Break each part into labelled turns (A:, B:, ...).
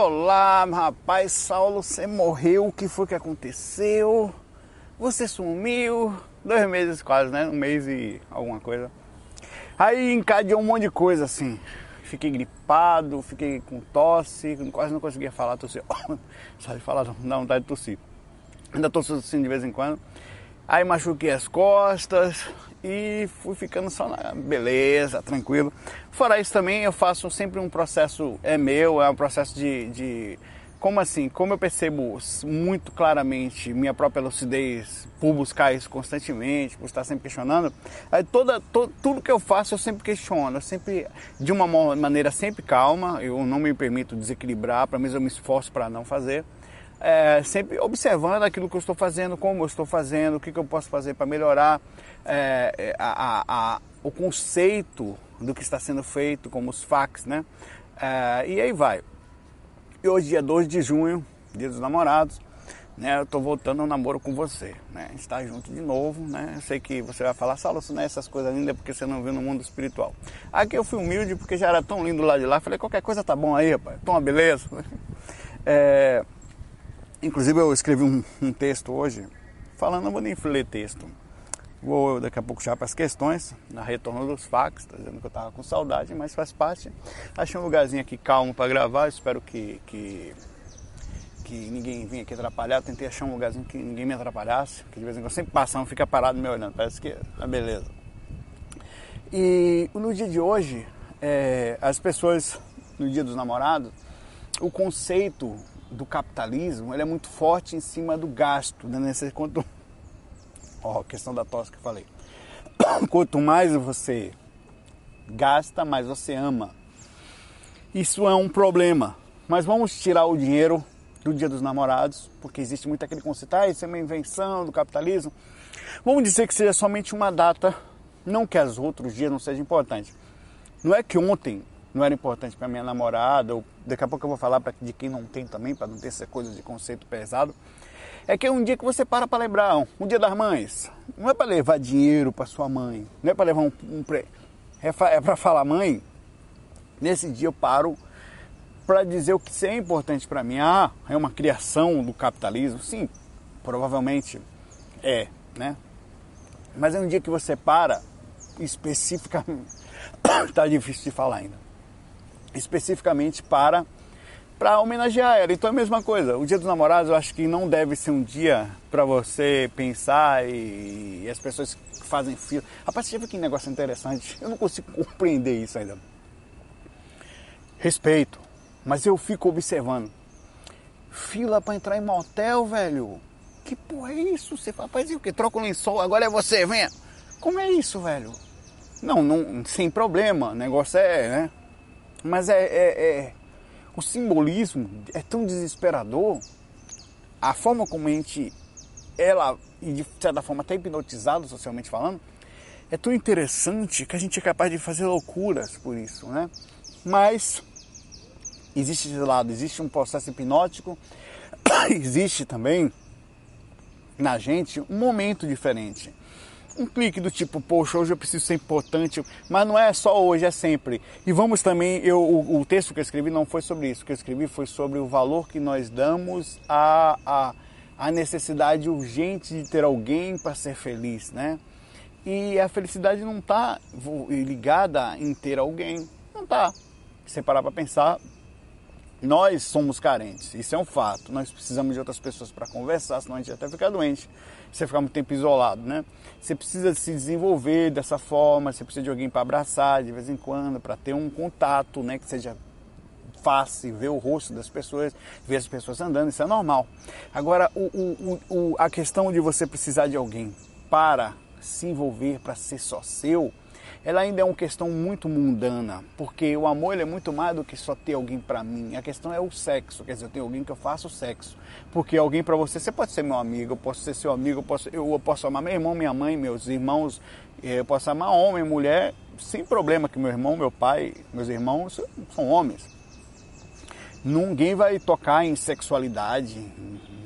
A: Olá, rapaz, Saulo, você morreu, o que foi que aconteceu? Você sumiu, dois meses quase, né? Um mês e alguma coisa. Aí encadeou um monte de coisa assim. Fiquei gripado, fiquei com tosse, quase não conseguia falar, tossir. Só de falar, não dá vontade de tossir. Ainda tossindo de vez em quando. Aí machuquei as costas e fui ficando só na beleza, tranquilo. Fora isso também eu faço sempre um processo, é meu, é um processo de, de como assim? Como eu percebo muito claramente minha própria lucidez por buscar isso constantemente, por estar sempre questionando, aí toda, to, tudo que eu faço eu sempre questiono, eu sempre, de uma maneira sempre calma, eu não me permito desequilibrar, para mim eu me esforço para não fazer é, sempre observando aquilo que eu estou fazendo, como eu estou fazendo, o que, que eu posso fazer para melhorar é, é, a, a, a, o conceito do que está sendo feito, como os fax, né? É, e aí vai. E hoje, dia 2 de junho, dia dos namorados, né? Eu estou voltando ao namoro com você, né? Estar junto de novo, né? Eu sei que você vai falar, Saulo, isso é essas coisas lindas porque você não viu no mundo espiritual. Aqui eu fui humilde porque já era tão lindo lá de lá. Falei, qualquer coisa tá bom aí, rapaz. Toma, beleza? É, Inclusive eu escrevi um, um texto hoje, falando, não vou nem ler texto. Vou daqui a pouco já para as questões, na retorno dos fax, tá dizendo que eu estava com saudade, mas faz parte. Achei um lugarzinho aqui calmo para gravar, espero que, que, que ninguém venha aqui atrapalhar. Tentei achar um lugarzinho que ninguém me atrapalhasse, porque de vez em quando sempre passando fica parado me olhando, parece que é beleza. E no dia de hoje, é, as pessoas, no dia dos namorados, o conceito do capitalismo ele é muito forte em cima do gasto, né? Quanto, ó, questão da tosse que eu falei. Quanto mais você gasta, mais você ama. Isso é um problema. Mas vamos tirar o dinheiro do Dia dos Namorados, porque existe muito aquele conceito, ah, isso é uma invenção do capitalismo. Vamos dizer que seja somente uma data, não que os outros dias não sejam importantes. Não é que ontem não era importante para minha namorada, ou daqui a pouco eu vou falar pra, de quem não tem também, para não ter essa coisa de conceito pesado. É que é um dia que você para para lembrar, um dia das mães. Não é para levar dinheiro para sua mãe, não é para levar um, um pre... é para falar mãe. Nesse dia eu paro para dizer o que é importante para mim. Ah, é uma criação do capitalismo, sim, provavelmente é, né? Mas é um dia que você para especificamente, está difícil de falar ainda especificamente para para homenagear ela. Então é a mesma coisa. O Dia dos Namorados eu acho que não deve ser um dia para você pensar e, e, as pessoas fazem fila. Rapaz, você já viu que negócio interessante? Eu não consigo compreender isso ainda. Respeito, mas eu fico observando. Fila para entrar em motel, velho. Que porra é isso? Você fala, rapaz, e o que? Troca o lençol, agora é você, venha. Como é isso, velho? Não, não, sem problema. O negócio é, né? Mas é, é, é, o simbolismo é tão desesperador, a forma como a gente, ela, e de certa forma até hipnotizado socialmente falando, é tão interessante que a gente é capaz de fazer loucuras por isso, né? Mas existe esse lado, existe um processo hipnótico, existe também na gente um momento diferente um clique do tipo, poxa, hoje eu preciso ser importante, mas não é só hoje, é sempre. E vamos também, eu, o, o texto que eu escrevi não foi sobre isso, o que eu escrevi foi sobre o valor que nós damos à, à, à necessidade urgente de ter alguém para ser feliz, né? E a felicidade não está ligada em ter alguém, não está. Se parar para pensar, nós somos carentes, isso é um fato. Nós precisamos de outras pessoas para conversar, senão a gente até fica doente. Você ficar muito tempo isolado, né? Você precisa se desenvolver dessa forma, você precisa de alguém para abraçar de vez em quando, para ter um contato, né, que seja fácil, ver o rosto das pessoas, ver as pessoas andando, isso é normal. Agora, o, o, o, a questão de você precisar de alguém para se envolver, para ser só seu, ela ainda é uma questão muito mundana, porque o amor é muito mais do que só ter alguém para mim. A questão é o sexo, quer dizer, eu tenho alguém que eu faço sexo. Porque alguém para você, você pode ser meu amigo, eu posso ser seu amigo, eu posso, eu posso amar meu irmão, minha mãe, meus irmãos, eh, eu posso amar homem, mulher, sem problema que meu irmão, meu pai, meus irmãos são homens. Ninguém vai tocar em sexualidade,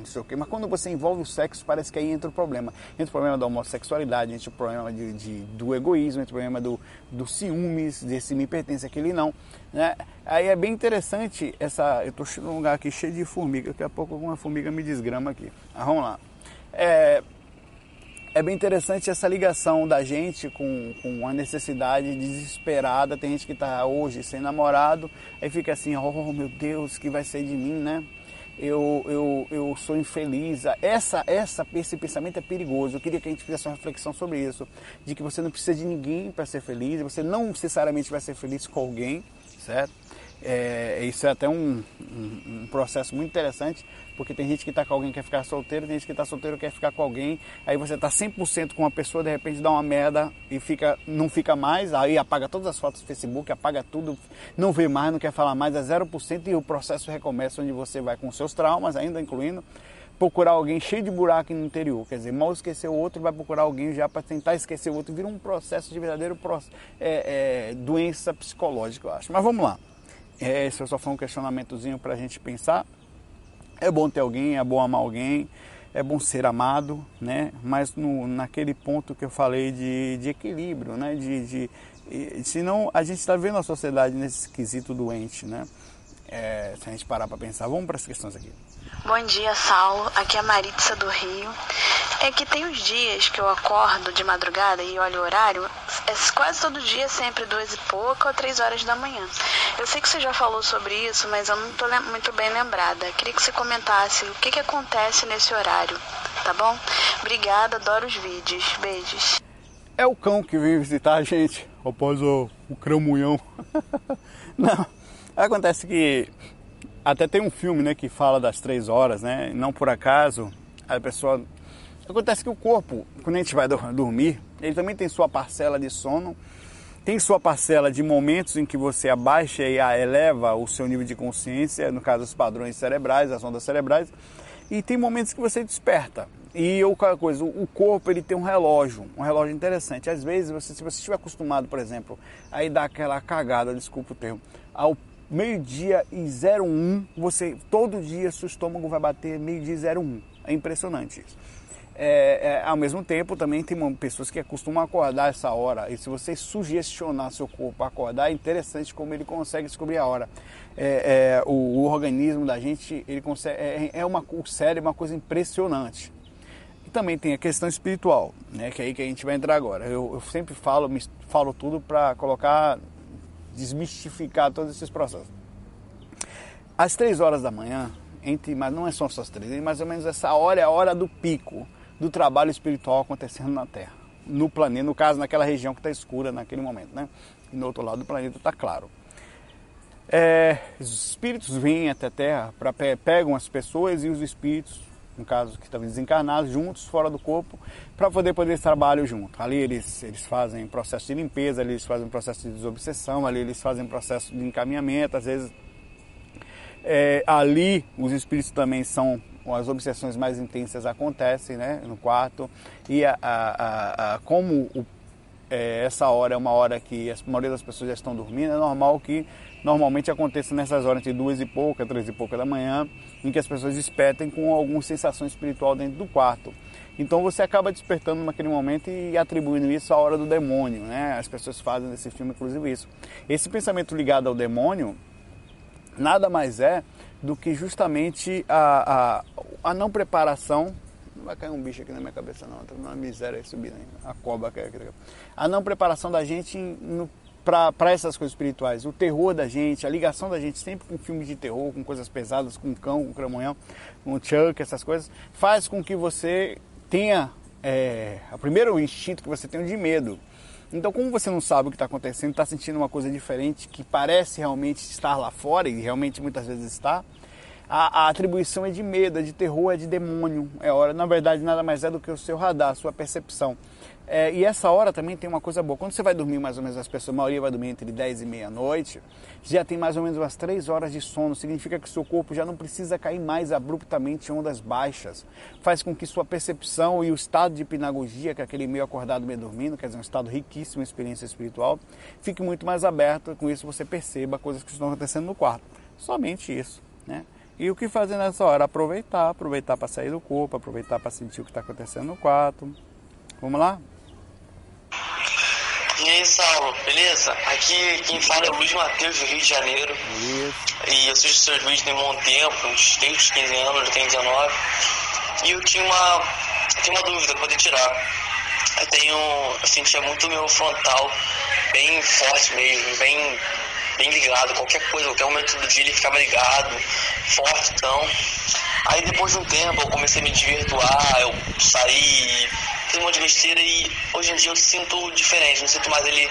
A: não sei o quê. Mas quando você envolve o sexo, parece que aí entra o problema. Entra o problema da homossexualidade, entra o problema de, de do egoísmo, entra o problema do, do ciúmes, desse me pertence, aquele não. Né? Aí é bem interessante essa. Eu estou num lugar aqui cheio de formiga, daqui a pouco alguma formiga me desgrama aqui. Mas vamos lá. É, é bem interessante essa ligação da gente com, com a necessidade desesperada. Tem gente que está hoje sem namorado, aí fica assim, oh meu Deus, que vai ser de mim, né? Eu, eu, eu sou infeliz. Essa, essa, esse pensamento é perigoso. Eu queria que a gente fizesse uma reflexão sobre isso. De que você não precisa de ninguém para ser feliz, você não necessariamente vai ser feliz com alguém, certo? É, isso é até um, um, um, processo muito interessante, porque tem gente que está com alguém que quer ficar solteiro, tem gente que está solteiro quer ficar com alguém, aí você está 100% com uma pessoa, de repente dá uma merda e fica, não fica mais, aí apaga todas as fotos do Facebook, apaga tudo, não vê mais, não quer falar mais, é 0% e o processo recomeça onde você vai com seus traumas, ainda incluindo, procurar alguém cheio de buraco no interior. Quer dizer, mal esquecer o outro, vai procurar alguém já para tentar esquecer o outro. Vira um processo de verdadeiro é, é, doença psicológica, eu acho. Mas vamos lá. É, esse só foi um questionamentozinho para a gente pensar. É bom ter alguém, é bom amar alguém, é bom ser amado, né? Mas no, naquele ponto que eu falei de, de equilíbrio, né? De, de, senão a gente está vendo a sociedade nesse esquisito doente, né? É, se a gente parar para pensar, vamos para as questões aqui.
B: Bom dia, Saulo. Aqui é a Maritza do Rio. É que tem os dias que eu acordo de madrugada e olho o horário, é quase todo dia, sempre duas e pouco ou três horas da manhã. Eu sei que você já falou sobre isso, mas eu não estou muito bem lembrada. Queria que você comentasse o que, que acontece nesse horário, tá bom? Obrigada, adoro os vídeos. Beijos.
A: É o cão que vem visitar a gente após o, o cramunhão. não, acontece que até tem um filme né, que fala das três horas, né? Não por acaso a pessoa Acontece que o corpo, quando a gente vai dormir, ele também tem sua parcela de sono, tem sua parcela de momentos em que você abaixa e eleva o seu nível de consciência, no caso os padrões cerebrais, as ondas cerebrais, e tem momentos que você desperta. E outra coisa, o corpo ele tem um relógio, um relógio interessante. Às vezes, você, se você estiver acostumado, por exemplo, aí dar aquela cagada, desculpa o termo, ao meio-dia e 01, você todo dia seu estômago vai bater meio-dia e 01. É impressionante isso. É, é, ao mesmo tempo, também tem pessoas que costumam acordar essa hora. E se você sugestionar seu corpo a acordar, é interessante como ele consegue descobrir a hora. É, é o, o, organismo da gente, ele consegue, é, é, uma, o cérebro é uma coisa impressionante. E também tem a questão espiritual, né, que é aí que a gente vai entrar agora. Eu, eu sempre falo, me, falo tudo para colocar, desmistificar todos esses processos. Às três horas da manhã, entre, mas não é só essas três, mais ou menos essa hora é a hora do pico do trabalho espiritual acontecendo na Terra, no planeta, no caso, naquela região que está escura naquele momento, né? E no outro lado do planeta está claro. É, os espíritos vêm até a Terra, pra, pegam as pessoas e os espíritos, no caso que estão desencarnados, juntos, fora do corpo, para poder fazer esse trabalho junto. Ali eles, eles fazem processo de limpeza, ali eles fazem processo de desobsessão, ali eles fazem processo de encaminhamento, às vezes é, ali os espíritos também são as obsessões mais intensas acontecem né, no quarto e a, a, a, como o, é, essa hora é uma hora que a maioria das pessoas já estão dormindo, é normal que normalmente aconteça nessas horas entre duas e pouca, três e pouca da manhã, em que as pessoas despertem com alguma sensação espiritual dentro do quarto. Então você acaba despertando naquele momento e atribuindo isso à hora do demônio, né? As pessoas fazem nesse filme, inclusive, isso. Esse pensamento ligado ao demônio nada mais é do que justamente a, a, a não preparação. Não vai cair um bicho aqui na minha cabeça, não. Tá uma miséria aí subindo. A cobra cai aqui. A não preparação da gente para essas coisas espirituais. O terror da gente, a ligação da gente sempre com filmes de terror, com coisas pesadas, com cão, com cramunhão, com Chuck, essas coisas, faz com que você tenha. É, o primeiro instinto que você tem é de medo. Então, como você não sabe o que está acontecendo, está sentindo uma coisa diferente que parece realmente estar lá fora e realmente muitas vezes está, a, a, atribuição é de medo, é de terror, é de demônio. É hora, na verdade, nada mais é do que o seu radar, a sua percepção. É, e essa hora também tem uma coisa boa. Quando você vai dormir, mais ou menos, as pessoas, a maioria vai dormir entre 10 e meia-noite, já tem mais ou menos umas 3 horas de sono. Significa que seu corpo já não precisa cair mais abruptamente em ondas baixas. Faz com que sua percepção e o estado de hipnagogia, que é aquele meio acordado, meio dormindo, quer dizer, um estado riquíssimo em experiência espiritual, fique muito mais aberto. Com isso você perceba coisas que estão acontecendo no quarto. Somente isso, né? E o que fazer nessa hora? Aproveitar, aproveitar para sair do corpo, aproveitar para sentir o que está acontecendo no quarto. Vamos lá?
C: Aí, Saulo, beleza? Aqui quem fala é o Luiz Matheus, do Rio de Janeiro.
A: Isso.
C: E eu assisto seus vídeos tem um bom tempo, uns desde os 15 anos, eu tenho 19. E eu tinha uma, tinha uma dúvida, poder tirar. Eu tenho, eu sentia muito meu frontal bem forte mesmo, bem, bem ligado. Qualquer coisa, qualquer momento do dia ele ficava ligado, forte então. Aí depois de um tempo eu comecei a me desvirtuar, eu saí, fiz um monte de besteira e hoje em dia eu sinto diferente, não sinto mais ele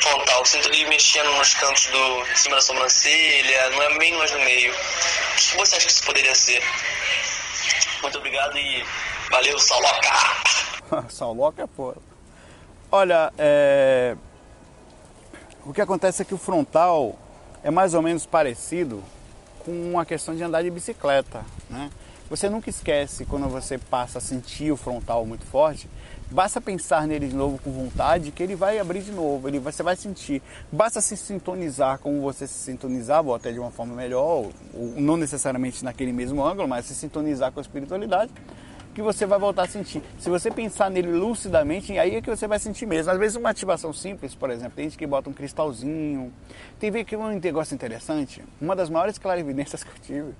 C: frontal, eu sinto ele mexendo nos cantos do em cima da sobrancelha, não é bem mais no meio. O que você acha que isso poderia ser? Muito obrigado e valeu, Sauloca!
A: Sauloca é pô. Olha, é... o que acontece é que o frontal é mais ou menos parecido com a questão de andar de bicicleta, né? Você nunca esquece quando você passa a sentir o frontal muito forte, basta pensar nele de novo com vontade que ele vai abrir de novo, ele você vai sentir. Basta se sintonizar como você se sintonizava, ou até de uma forma melhor, ou não necessariamente naquele mesmo ângulo, mas se sintonizar com a espiritualidade, que você vai voltar a sentir. Se você pensar nele lucidamente, aí é que você vai sentir mesmo. Às vezes uma ativação simples, por exemplo, tem gente que bota um cristalzinho. Tem ver que um negócio interessante, uma das maiores clarividências que eu tive,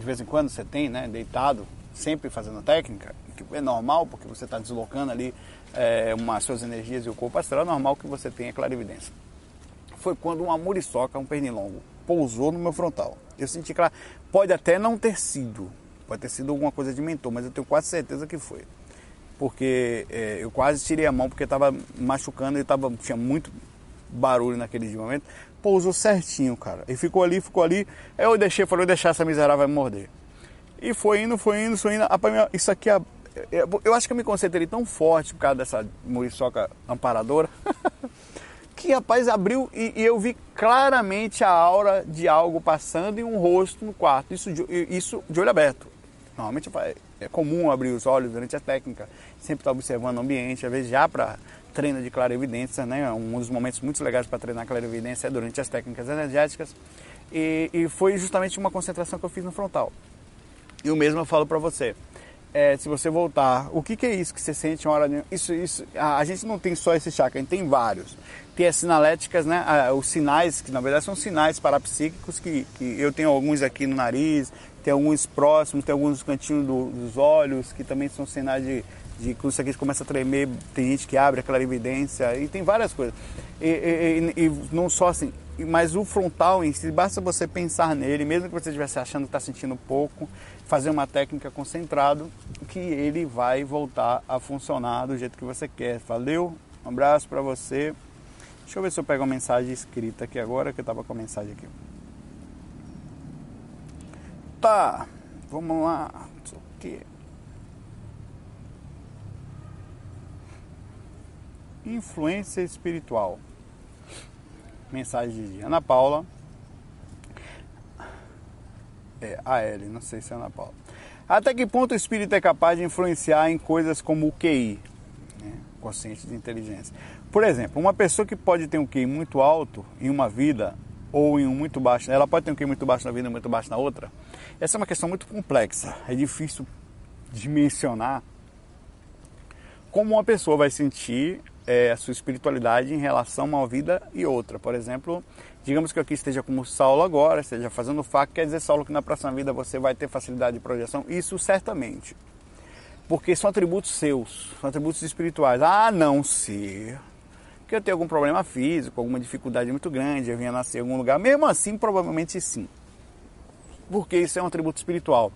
A: de vez em quando você tem, né, deitado, sempre fazendo técnica, que é normal, porque você está deslocando ali é, uma, suas energias e o corpo astral, é normal que você tenha clarividência. Foi quando uma muriçoca, um pernilongo, pousou no meu frontal. Eu senti que ela pode até não ter sido, Pode ter sido alguma coisa de mentor, mas eu tenho quase certeza que foi. Porque é, eu quase tirei a mão porque estava machucando e tava, tinha muito barulho naquele momento. Pousou certinho, cara. E ficou ali, ficou ali. Aí eu deixei, falei, eu deixar essa miserável me morder. E foi indo, foi indo, foi indo. Isso aqui, eu acho que eu me concentrei tão forte por causa dessa muriçoca amparadora. que rapaz abriu e, e, eu vi claramente a aura de algo passando e um rosto no quarto. Isso de, isso de olho aberto. Normalmente é comum abrir os olhos durante a técnica, sempre estar observando o ambiente, às vezes já para treino de clarividência, né? Um dos momentos muito legais para treinar clarividência é durante as técnicas energéticas. E, e, foi justamente uma concentração que eu fiz no frontal. E o mesmo eu falo para você. É, se você voltar, o que, que, é isso que você sente uma hora de... Isso, isso, a, a, gente não tem só esse chakra, a gente tem vários. Tem as sinaléticas, né? os sinais, que na verdade são sinais parapsíquicos, que, que eu tenho alguns aqui no nariz, tem alguns próximos, tem alguns cantinhos do, dos olhos, que também são sinais de, de que isso aqui começa a tremer, tem gente que abre aquela evidência, e tem várias coisas. E, e, e, não só assim, mas o frontal em si, basta você pensar nele, mesmo que você estivesse achando que está sentindo pouco, fazer uma técnica concentrado, que ele vai voltar a funcionar do jeito que você quer. Valeu, um abraço para você. Deixa eu ver se eu pego uma mensagem escrita aqui agora, que eu estava com a mensagem aqui. Tá, vamos lá. Isso aqui. Influência espiritual. Mensagem de Ana Paula. É, a L, não sei se é Ana Paula. Até que ponto o espírito é capaz de influenciar em coisas como o QI, né? consciente de inteligência? Por exemplo, uma pessoa que pode ter um QI muito alto em uma vida ou em um muito baixo, ela pode ter um QI muito baixo na vida e muito baixo na outra. Essa é uma questão muito complexa, é difícil dimensionar como uma pessoa vai sentir é, a sua espiritualidade em relação a uma vida e outra. Por exemplo, digamos que eu aqui esteja como Saulo agora, esteja fazendo fac, quer dizer, Saulo, que na próxima vida você vai ter facilidade de projeção? Isso certamente. Porque são atributos seus, são atributos espirituais. Ah, não ser que eu tenho algum problema físico, alguma dificuldade muito grande, eu vinha nascer em algum lugar. Mesmo assim, provavelmente sim porque isso é um atributo espiritual.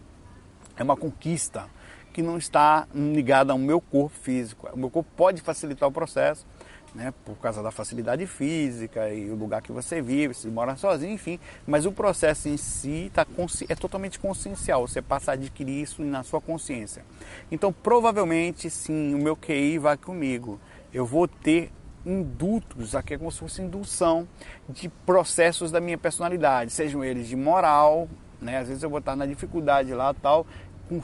A: É uma conquista que não está ligada ao meu corpo físico. O meu corpo pode facilitar o processo, né, por causa da facilidade física e o lugar que você vive, se mora sozinho, enfim. Mas o processo em si tá, é totalmente consciencial. Você passa a adquirir isso na sua consciência. Então, provavelmente, sim, o meu QI vai comigo. Eu vou ter indutos, aqui é como se fosse indução de processos da minha personalidade, sejam eles de moral, né? Às vezes eu vou estar na dificuldade lá tal, com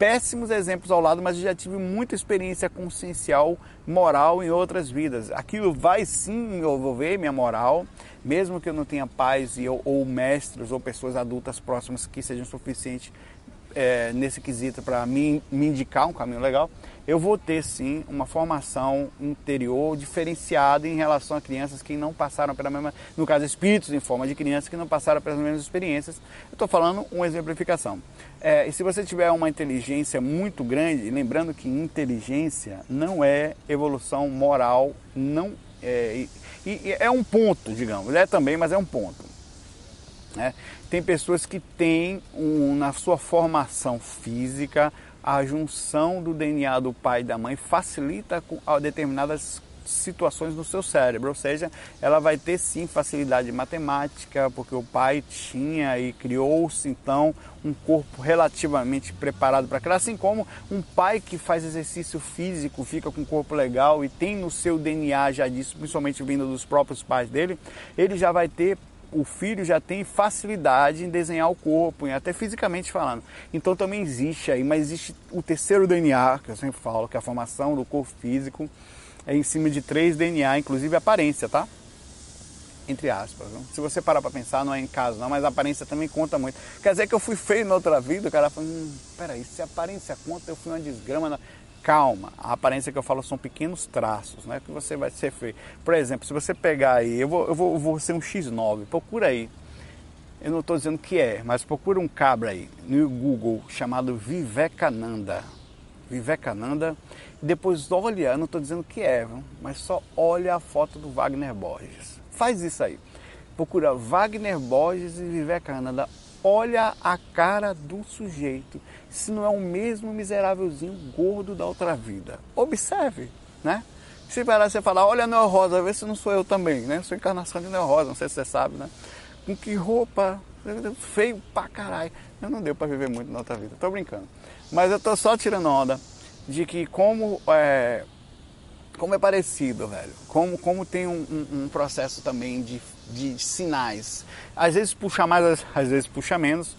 A: péssimos exemplos ao lado, mas eu já tive muita experiência consciencial, moral em outras vidas. Aquilo vai sim envolver minha moral, mesmo que eu não tenha pais ou mestres ou pessoas adultas próximas que sejam suficientes é, nesse quesito para me, me indicar um caminho legal, eu vou ter sim uma formação interior diferenciada em relação a crianças que não passaram pela mesma, no caso espíritos em forma de crianças que não passaram pelas mesmas experiências. Eu estou falando uma exemplificação. É, e se você tiver uma inteligência muito grande, lembrando que inteligência não é evolução moral, não é, e, e é um ponto, digamos, é também, mas é um ponto. Né? Tem pessoas que têm um, na sua formação física a junção do DNA do pai e da mãe facilita determinadas situações no seu cérebro, ou seja, ela vai ter sim facilidade matemática, porque o pai tinha e criou-se então um corpo relativamente preparado para aquilo, assim como um pai que faz exercício físico, fica com um corpo legal e tem no seu DNA já disso, principalmente vindo dos próprios pais dele, ele já vai ter o filho já tem facilidade em desenhar o corpo, até fisicamente falando. Então também existe aí, mas existe o terceiro DNA, que eu sempre falo, que é a formação do corpo físico, é em cima de três DNA, inclusive aparência, tá? Entre aspas. Se você parar para pensar, não é em caso não, mas aparência também conta muito. Quer dizer que eu fui feio na outra vida, o cara fala, hum, peraí, se aparência conta, eu fui uma desgrama. Calma, a aparência que eu falo são pequenos traços, não é que você vai ser feio. Por exemplo, se você pegar aí, eu vou, eu vou, eu vou ser um X9, procura aí. Eu não estou dizendo que é, mas procura um cabra aí no Google chamado Vivekananda. Vivekananda. Depois olha, não estou dizendo que é, mas só olha a foto do Wagner Borges. Faz isso aí. Procura Wagner Borges e Vivekananda. Olha a cara do sujeito se não é o mesmo miserávelzinho gordo da outra vida. Observe, né? Se parar você falar, olha Neo Rosa, vê se não sou eu também, né? Sou encarnação de Neo Rosa, não sei se você sabe, né? Com que roupa, feio pra caralho. Eu não deu para viver muito na outra vida, tô brincando. Mas eu tô só tirando onda de que como é, como é parecido, velho. Como, como tem um, um, um processo também de, de sinais. Às vezes puxa mais, às vezes puxa menos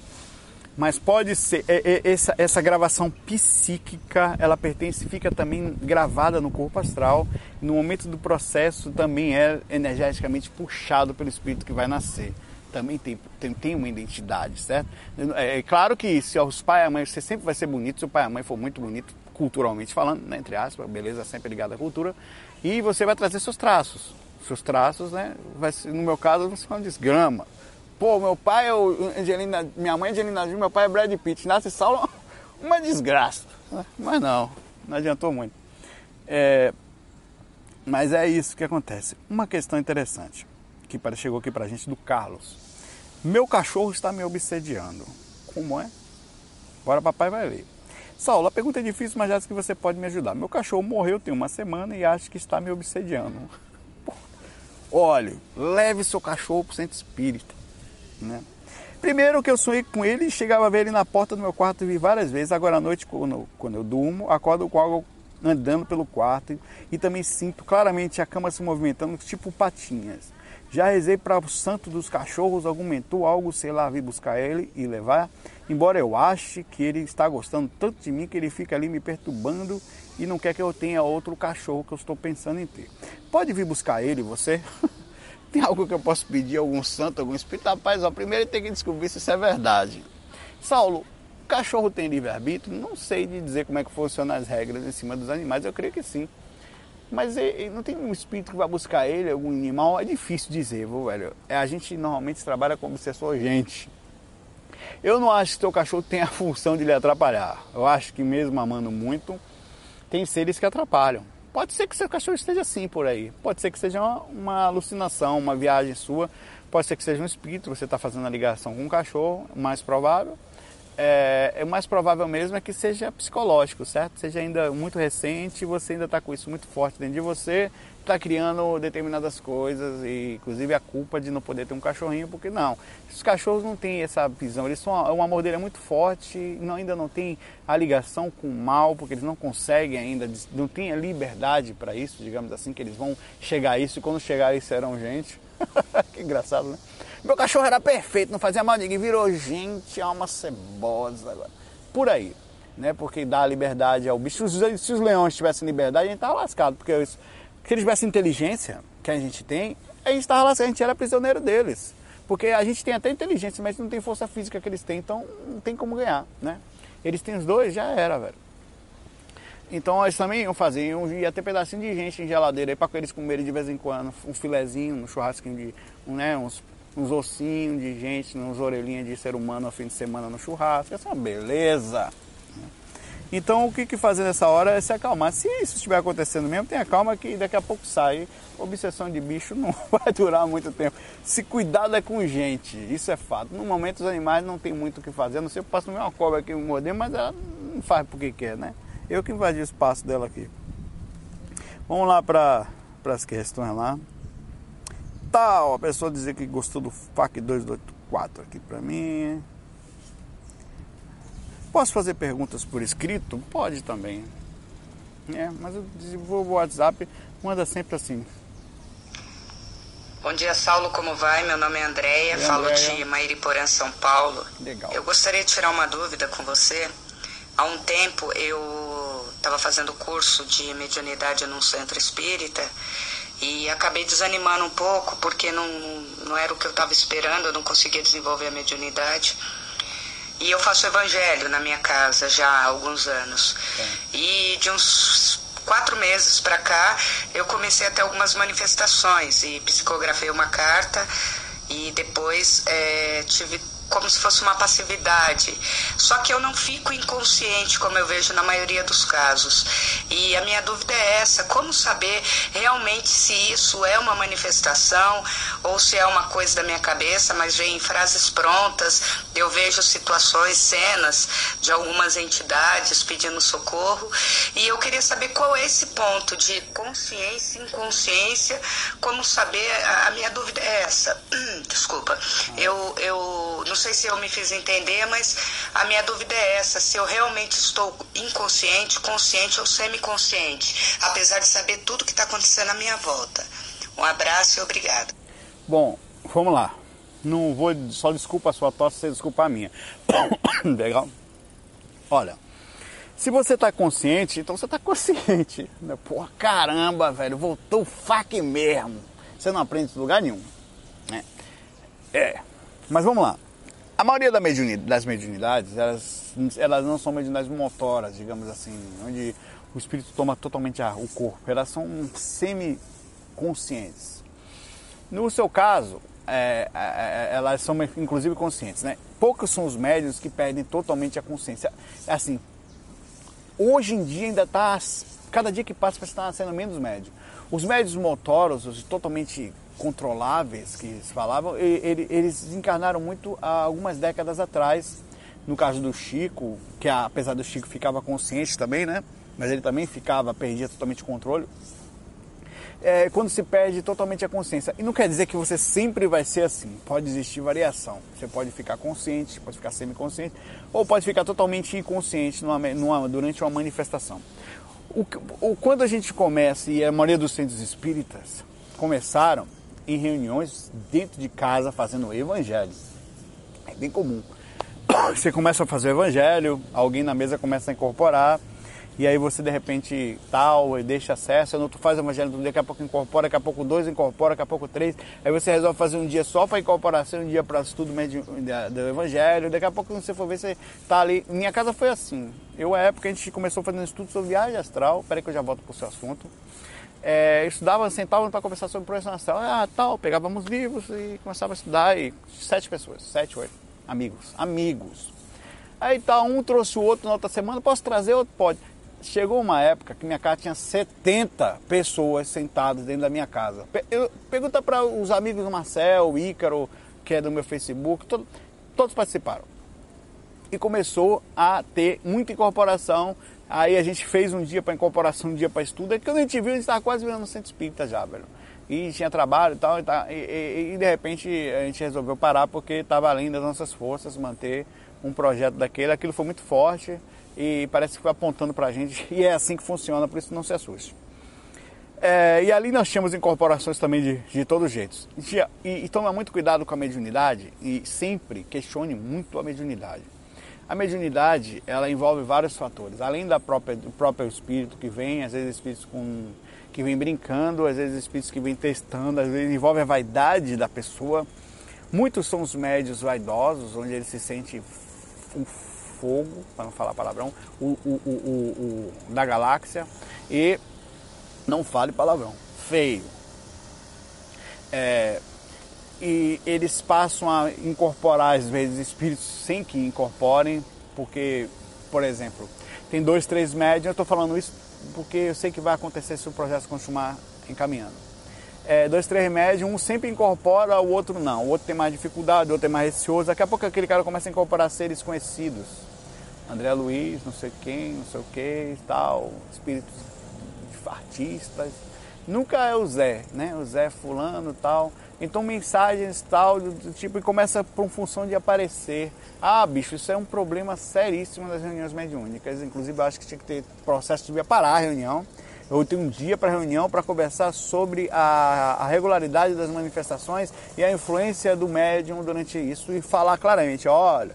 A: mas pode ser é, é, essa, essa gravação psíquica ela pertence fica também gravada no corpo astral no momento do processo também é energeticamente puxado pelo espírito que vai nascer também tem, tem, tem uma identidade certo é, é claro que se os pais e a mãe você sempre vai ser bonito se o pai e a mãe for muito bonito culturalmente falando né, entre aspas beleza sempre ligada à cultura e você vai trazer seus traços seus traços né vai no meu caso vai ser uma desgrama Pô, meu pai é o Angelina, minha mãe é Angelina Jolie, meu pai é Brad Pitt. Nasce Saulo, uma desgraça. Mas não, não adiantou muito. É, mas é isso que acontece. Uma questão interessante que chegou aqui pra gente do Carlos. Meu cachorro está me obsediando. Como é? Bora papai vai ler. Saulo, a pergunta é difícil, mas acho que você pode me ajudar. Meu cachorro morreu tem uma semana e acho que está me obsediando. Olha, leve seu cachorro para o centro espírita. Né? Primeiro que eu sonhei com ele e chegava a ver ele na porta do meu quarto e vi várias vezes. Agora à noite, quando, quando eu durmo, acordo com algo andando pelo quarto e também sinto claramente a cama se movimentando, tipo patinhas. Já rezei para o santo dos cachorros, algum mentor, algo, sei lá, vir buscar ele e levar. Embora eu ache que ele está gostando tanto de mim que ele fica ali me perturbando e não quer que eu tenha outro cachorro que eu estou pensando em ter. Pode vir buscar ele, você? Tem algo que eu posso pedir algum santo, algum espírito? Rapaz, ó, primeiro tem que descobrir se isso é verdade. Saulo, cachorro tem livre-arbítrio? Não sei de dizer como é que funcionam as regras em cima dos animais, eu creio que sim. Mas ele, não tem um espírito que vai buscar ele, algum animal? É difícil dizer, viu, velho? É, a gente normalmente trabalha como obsessor gente. Eu não acho que teu cachorro tenha a função de lhe atrapalhar. Eu acho que mesmo amando muito, tem seres que atrapalham. Pode ser que seu cachorro esteja assim por aí. Pode ser que seja uma, uma alucinação, uma viagem sua. Pode ser que seja um espírito, você está fazendo a ligação com um cachorro, mais provável. É, é, mais provável mesmo é que seja psicológico, certo? Seja ainda muito recente, você ainda está com isso muito forte dentro de você, está criando determinadas coisas, e inclusive a culpa de não poder ter um cachorrinho, porque não, os cachorros não têm essa visão, eles são uma amor dele é muito forte, não, ainda não tem a ligação com o mal, porque eles não conseguem ainda, não tem a liberdade para isso, digamos assim, que eles vão chegar a isso, e quando chegar eles serão gente. que engraçado, né? Meu cachorro era perfeito, não fazia mal ninguém, virou gente, alma cebosa. Por aí. né? Porque dá liberdade ao bicho. Se os, leões tivessem liberdade, a gente tava lascado, porque se eles tivessem inteligência que a gente tem, a gente tava lascado, a gente era prisioneiro deles. Porque a gente tem até inteligência, mas não tem força física que eles têm, então não tem como ganhar, né? Eles têm os dois, já era, velho. Então eles também iam fazer, iam, ia ter pedacinho de gente em geladeira aí para eles comerem de vez em quando, um filezinho, um churrasquinho de, um, né, uns, uns ossinhos de gente, uns orelhinhas de ser humano no fim de semana no churrasco, essa é uma beleza. Então o que, que fazer nessa hora é se acalmar. Se isso estiver acontecendo mesmo, tenha calma que daqui a pouco sai. Obsessão de bicho não vai durar muito tempo. Se cuidado é com gente, isso é fato. No momento os animais não tem muito o que fazer, a não ser que passe uma cobra aqui me morder, mas ela não faz porque quer, né? Eu que invadi o espaço dela aqui. Vamos lá para as questões lá. Tal, a pessoa dizer que gostou do FAC 284 aqui para mim. Posso fazer perguntas por escrito? Pode também. É, mas eu desenvolvo o WhatsApp, manda sempre assim.
D: Bom dia, Saulo, como vai? Meu nome é Andréia, falo Andréia. de Mairiporã, São Paulo.
A: Legal.
D: Eu gostaria de tirar uma dúvida com você. Há um tempo eu estava fazendo curso de mediunidade num centro espírita e acabei desanimando um pouco porque não, não era o que eu estava esperando, eu não conseguia desenvolver a mediunidade. E eu faço evangelho na minha casa já há alguns anos. É. E de uns quatro meses para cá eu comecei a ter algumas manifestações e psicografei uma carta e depois é, tive como se fosse uma passividade. Só que eu não fico inconsciente, como eu vejo na maioria dos casos. E a minha dúvida é essa: como saber realmente se isso é uma manifestação ou se é uma coisa da minha cabeça, mas vem em frases prontas, eu vejo situações, cenas de algumas entidades pedindo socorro. E eu queria saber qual é esse ponto de consciência, inconsciência, como saber. A minha dúvida é essa. Desculpa. Eu, eu não sei se eu me fiz entender, mas a minha dúvida é essa: se eu realmente estou inconsciente, consciente ou semiconsciente, apesar de saber tudo que está acontecendo à minha volta. Um abraço e obrigado.
A: Bom, vamos lá. Não vou, só desculpa a sua tosse, você desculpa a minha. Legal? Olha, se você está consciente, então você está consciente. Né? Porra, caramba, velho, voltou o fac mesmo. Você não aprende em lugar nenhum. Né? É, mas vamos lá. A maioria das mediunidades, elas, elas não são mediunidades motoras, digamos assim, onde o espírito toma totalmente o corpo. Elas são semi-conscientes. No seu caso, é, é, é, elas são inclusive conscientes, né? Poucos são os médios que perdem totalmente a consciência. Assim, hoje em dia ainda está, cada dia que passa, estar sendo menos médio. Os médios motoros, os totalmente controláveis que se falavam, eles encarnaram muito há algumas décadas atrás. No caso do Chico, que apesar do Chico ficava consciente também, né? Mas ele também ficava, perdia totalmente o controle. É, quando se perde totalmente a consciência. E não quer dizer que você sempre vai ser assim. Pode existir variação. Você pode ficar consciente, pode ficar semiconsciente, ou pode ficar totalmente inconsciente numa, numa, durante uma manifestação. O, o, quando a gente começa, e a maioria dos centros espíritas começaram em reuniões dentro de casa fazendo o evangelho. É bem comum. Você começa a fazer o evangelho, alguém na mesa começa a incorporar, e aí você de repente tal, e deixa acesso, tu faz o evangelho, daqui a pouco incorpora, daqui a pouco dois incorpora, daqui a pouco três, aí você resolve fazer um dia só para incorporação, um dia para estudo do evangelho, daqui a pouco você for ver, você tá ali. Minha casa foi assim. Eu, à época, a gente começou fazendo estudo sobre viagem astral, peraí que eu já volto pro seu assunto é, estudava, sentava para conversar sobre astral. Ah, tal, pegávamos livros e começava a estudar. E sete pessoas, sete, oito, amigos, amigos. Aí tá, um trouxe o outro na outra semana, posso trazer outro? Pode. Chegou uma época que minha casa tinha 70 pessoas sentadas dentro da minha casa. Eu, pergunta para os amigos do Marcel, Ícaro, que é do meu Facebook, todo, todos participaram. E começou a ter muita incorporação Aí a gente fez um dia para incorporação, um dia para estudo. Aí quando a gente viu, a gente estava quase virando no centro espírita já, velho. E tinha trabalho e tal, e, e, e, e de repente a gente resolveu parar porque estava além das nossas forças manter um projeto daquele. Aquilo foi muito forte e parece que foi apontando para a gente. E é assim que funciona, por isso não se assuste. É, e ali nós tínhamos incorporações também de, de todos os jeitos. E, e, e toma muito cuidado com a mediunidade e sempre questione muito a mediunidade. A mediunidade, ela envolve vários fatores. Além da própria, do próprio espírito que vem, às vezes espíritos com, que vem brincando, às vezes espíritos que vem testando, às vezes envolve a vaidade da pessoa. Muitos são os médios vaidosos, onde ele se sente um fogo, para não falar palavrão, o, o, o, o, da galáxia. E não fale palavrão, feio. É, e eles passam a incorporar às vezes espíritos sem que incorporem, porque, por exemplo, tem dois, três médios, eu estou falando isso porque eu sei que vai acontecer se o processo continuar encaminhando. É, dois, três médios, um sempre incorpora, o outro não. O outro tem mais dificuldade, o outro é mais receoso. Daqui a pouco aquele cara começa a incorporar seres conhecidos. André Luiz, não sei quem, não sei o que, tal, espíritos artistas. Nunca é o Zé, né? O Zé fulano tal. Então mensagens tal, do tipo, e começa por função de aparecer. Ah, bicho, isso é um problema seríssimo das reuniões mediúnicas. Inclusive, eu acho que tinha que ter processo de parar a reunião. Eu tenho um dia para reunião para conversar sobre a, a, regularidade das manifestações e a influência do médium durante isso e falar claramente, olha,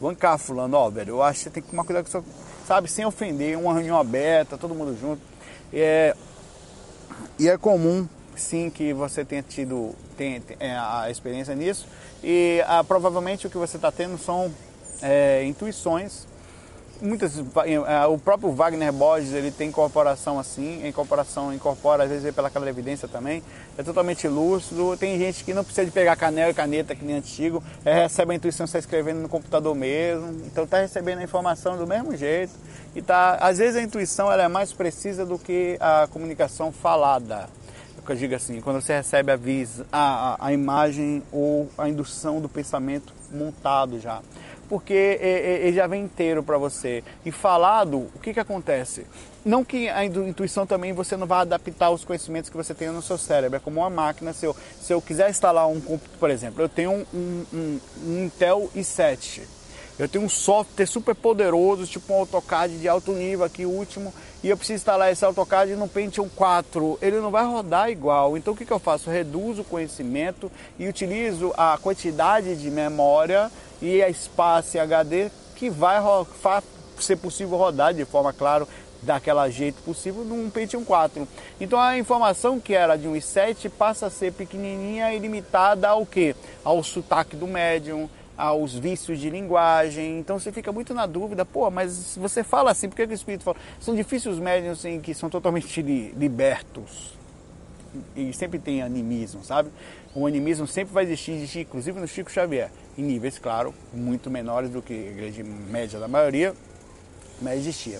A: vem cá fulano, ó, velho, eu acho que você tem que tomar cuidado com isso, sabe, sem ofender, uma reunião aberta, todo mundo junto. É, e é comum sim que você tenha tido tem, tem é, a experiência nisso. E ah, provavelmente o que você está tendo são é, intuições. Muitas é, o próprio Wagner Borges ele tem incorporação assim incorporação incorpora às vezes pela evidência também. É totalmente lúcido. Tem gente que não precisa de pegar canela e caneta que nem antigo. É, recebe a intuição está escrevendo no computador mesmo. Então está recebendo a informação do mesmo jeito. E tá às vezes a intuição ela é mais precisa do que a comunicação falada eu digo assim, quando você recebe a, vis, a, a, a imagem ou a indução do pensamento montado já. Porque ele já vem inteiro para você. E falado, o que, que acontece? Não que a intuição também você não vai adaptar os conhecimentos que você tem no seu cérebro. É como uma máquina. Se eu, se eu quiser instalar um computador, por exemplo, eu tenho um, um, um Intel i7 eu tenho um software super poderoso, tipo um AutoCAD de alto nível aqui, último, e eu preciso instalar esse AutoCAD no Pentium 4. Ele não vai rodar igual. Então o que, que eu faço? Eu reduzo o conhecimento e utilizo a quantidade de memória e a espaço HD que vai ser possível rodar de forma, claro, daquela jeito possível num Pentium 4. Então a informação que era de um i7 passa a ser pequenininha e limitada ao que? Ao sotaque do médium, aos vícios de linguagem. Então você fica muito na dúvida, pô, mas você fala assim, por que, que o Espírito fala? São difíceis os médiums assim, que são totalmente libertos. E sempre tem animismo, sabe? O animismo sempre vai existir, existir inclusive no Chico Xavier, em níveis, claro, muito menores do que a igreja média da maioria, mas existia.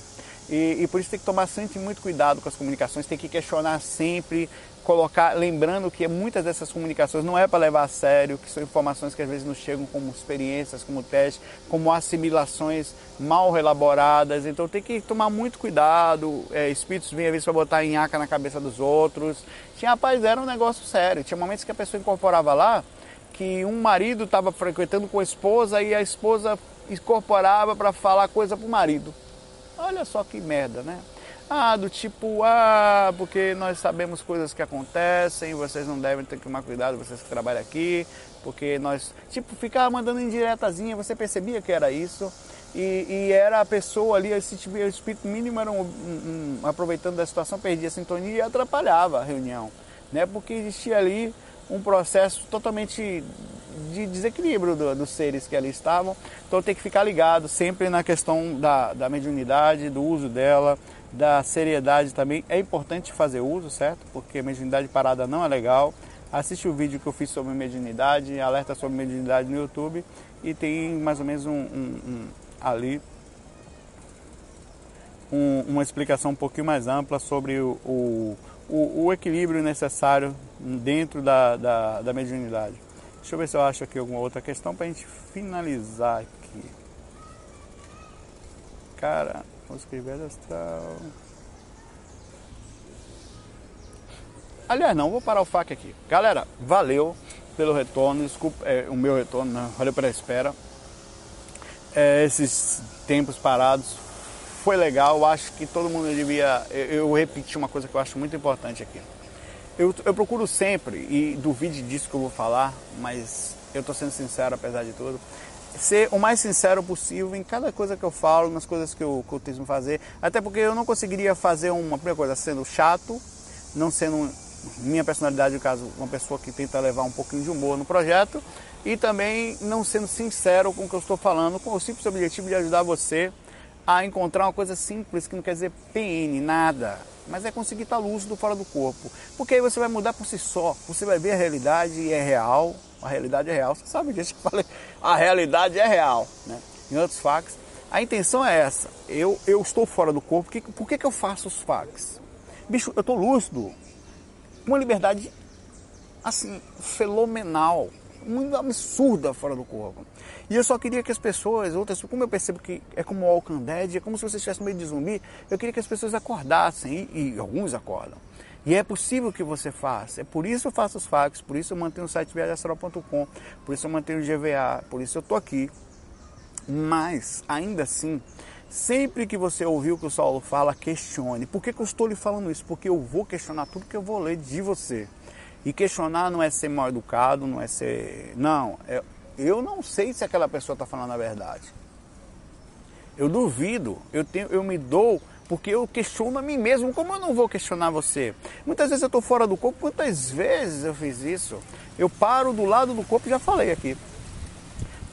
A: E, e, por isso tem que tomar sempre muito cuidado com as comunicações, tem que questionar sempre, colocar, lembrando que muitas dessas comunicações não é para levar a sério, que são informações que às vezes nos chegam como experiências, como testes, como assimilações mal elaboradas. Então tem que tomar muito cuidado. É, espíritos vêm às vezes para botar em aca na cabeça dos outros. Tinha, rapaz, era um negócio sério. Tinha momentos que a pessoa incorporava lá que um marido estava frequentando com a esposa e a esposa incorporava para falar coisa para o marido. Olha só que merda, né? Ah, do tipo, ah, porque nós sabemos coisas que acontecem, vocês não devem ter que tomar cuidado, vocês que trabalham aqui, porque nós, tipo, ficava mandando indiretazinha, você percebia que era isso, e, e era a pessoa ali, esse tipo, o espírito mínimo era um, um, um, aproveitando da situação, perdia a sintonia e atrapalhava a reunião, né? Porque existia ali um processo totalmente de desequilíbrio do, dos seres que ali estavam. Então tem que ficar ligado sempre na questão da, da mediunidade, do uso dela, da seriedade também. É importante fazer uso, certo? Porque mediunidade parada não é legal. Assiste o vídeo que eu fiz sobre mediunidade, alerta sobre mediunidade no YouTube e tem mais ou menos um, um, um ali um, uma explicação um pouquinho mais ampla sobre o, o, o, equilíbrio necessário dentro da, da, da mediunidade. Deixa eu ver se eu acho aqui alguma outra questão para a gente finalizar aqui. Cara, vou escrever astral. Aliás, não, vou parar o fac aqui. Galera, valeu pelo retorno, desculpa é, o meu retorno, né? valeu pela espera. É, esses tempos parados foi legal, acho que todo mundo devia. Eu, eu repeti uma coisa que eu acho muito importante aqui. Eu, eu procuro sempre, e duvide disso que eu vou falar, mas eu estou sendo sincero apesar de tudo, ser o mais sincero possível em cada coisa que eu falo, nas coisas que eu, que eu tento fazer. Até porque eu não conseguiria fazer uma primeira coisa sendo chato, não sendo minha personalidade, no caso, uma pessoa que tenta levar um pouquinho de humor no projeto, e também não sendo sincero com o que eu estou falando, com o simples objetivo de ajudar você a encontrar uma coisa simples que não quer dizer PN, nada, mas é conseguir estar lúcido fora do corpo. Porque aí você vai mudar por si só, você vai ver a realidade e é real, a realidade é real, você sabe disso que eu falei, a realidade é real, né? Em outros fax, a intenção é essa, eu, eu estou fora do corpo, que, por que, que eu faço os fax? Bicho, eu estou lúcido, uma liberdade, assim, fenomenal, muito absurda fora do corpo. E eu só queria que as pessoas, outras, como eu percebo que é como o Walking Dead, é como se você estivesse no meio de zumbi, eu queria que as pessoas acordassem, e, e alguns acordam. E é possível que você faça. É por isso eu faço os fax, por isso eu mantenho o site viajastral.com, por isso eu mantenho o GVA, por isso eu estou aqui. Mas, ainda assim, sempre que você ouvir o que o Saulo fala, questione. Por que, que eu estou lhe falando isso? Porque eu vou questionar tudo que eu vou ler de você. E questionar não é ser mal educado, não é ser. Não, é... eu não sei se aquela pessoa está falando a verdade. Eu duvido, eu, tenho, eu me dou porque eu questiono a mim mesmo. Como eu não vou questionar você? Muitas vezes eu estou fora do corpo, quantas vezes eu fiz isso? Eu paro do lado do corpo, já falei aqui.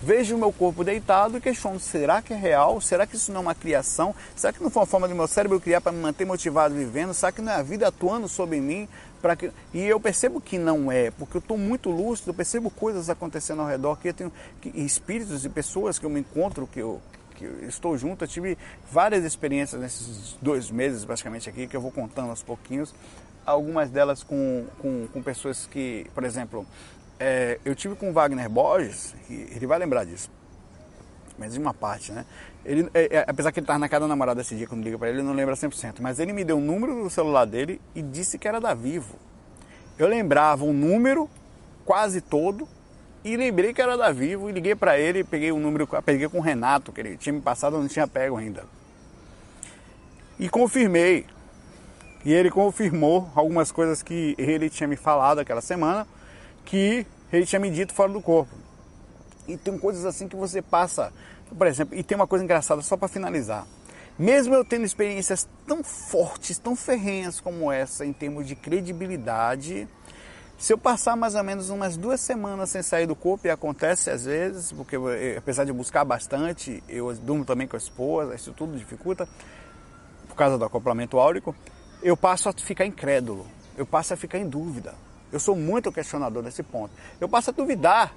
A: Vejo o meu corpo deitado e questiono: será que é real? Será que isso não é uma criação? Será que não foi uma forma do meu cérebro criar para me manter motivado vivendo? Será que não é a vida atuando sobre mim? Para que... E eu percebo que não é, porque eu estou muito lúcido, eu percebo coisas acontecendo ao redor, que eu tenho espíritos e pessoas que eu me encontro, que eu, que estou junto. Eu tive várias experiências nesses dois meses, praticamente, aqui, que eu vou contando aos pouquinhos. Algumas delas com, com, com pessoas que, por exemplo, é, eu tive com o Wagner Borges, ele vai lembrar disso, mas em uma parte, né? Ele, é, é, apesar que ele estava na casa da namorada esse dia, quando liga para ele, ele não lembra 100%, mas ele me deu o número do celular dele e disse que era da Vivo. Eu lembrava o número quase todo e lembrei que era da Vivo e liguei para ele, peguei o número, peguei com o Renato, que ele tinha me passado, não tinha pego ainda. E confirmei. E ele confirmou algumas coisas que ele tinha me falado aquela semana que ele tinha me dito fora do corpo. E tem coisas assim que você passa, por exemplo, e tem uma coisa engraçada só para finalizar. Mesmo eu tendo experiências tão fortes, tão ferrenhas como essa em termos de credibilidade, se eu passar mais ou menos umas duas semanas sem sair do corpo, e acontece às vezes, porque eu, apesar de buscar bastante, eu durmo também com a esposa, isso tudo dificulta, por causa do acoplamento áurico, eu passo a ficar incrédulo, eu passo a ficar em dúvida. Eu sou muito questionador nesse ponto. Eu passo a duvidar.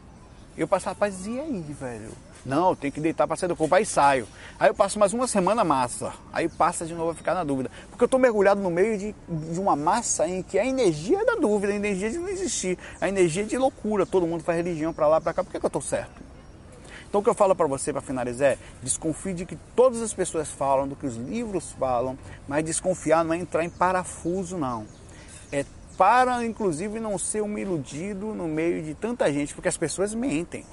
A: Eu passo, rapaz, e aí, velho? Não, eu tenho que deitar para sair do corpo, aí saio. Aí eu passo mais uma semana massa. Aí passa de novo a ficar na dúvida. Porque eu estou mergulhado no meio de, de uma massa em que a energia é da dúvida, a energia de não existir, a energia de loucura. Todo mundo faz religião para lá, para cá. Por que, que eu estou certo? Então o que eu falo para você para finalizar é desconfie de que todas as pessoas falam, do que os livros falam, mas desconfiar não é entrar em parafuso não. Para inclusive não ser um iludido no meio de tanta gente, porque as pessoas mentem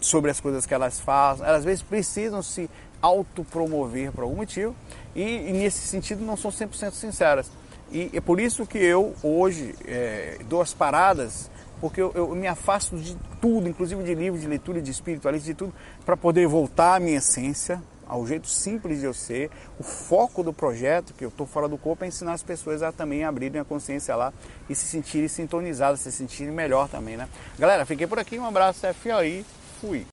A: sobre as coisas que elas fazem, elas às vezes precisam se autopromover por algum motivo e, e nesse sentido não são 100% sinceras. E é por isso que eu hoje é, dou as paradas, porque eu, eu, me afasto de tudo, inclusive de livros, de leitura, de espiritualismo, de tudo, para poder voltar à minha essência, ao jeito simples de eu ser. O foco do projeto, que eu estou fora do corpo, é ensinar as pessoas a também abrirem a consciência lá e se sentirem sintonizadas, se sentirem melhor também, né? Galera, fiquei por aqui, um abraço, é FOI, fui.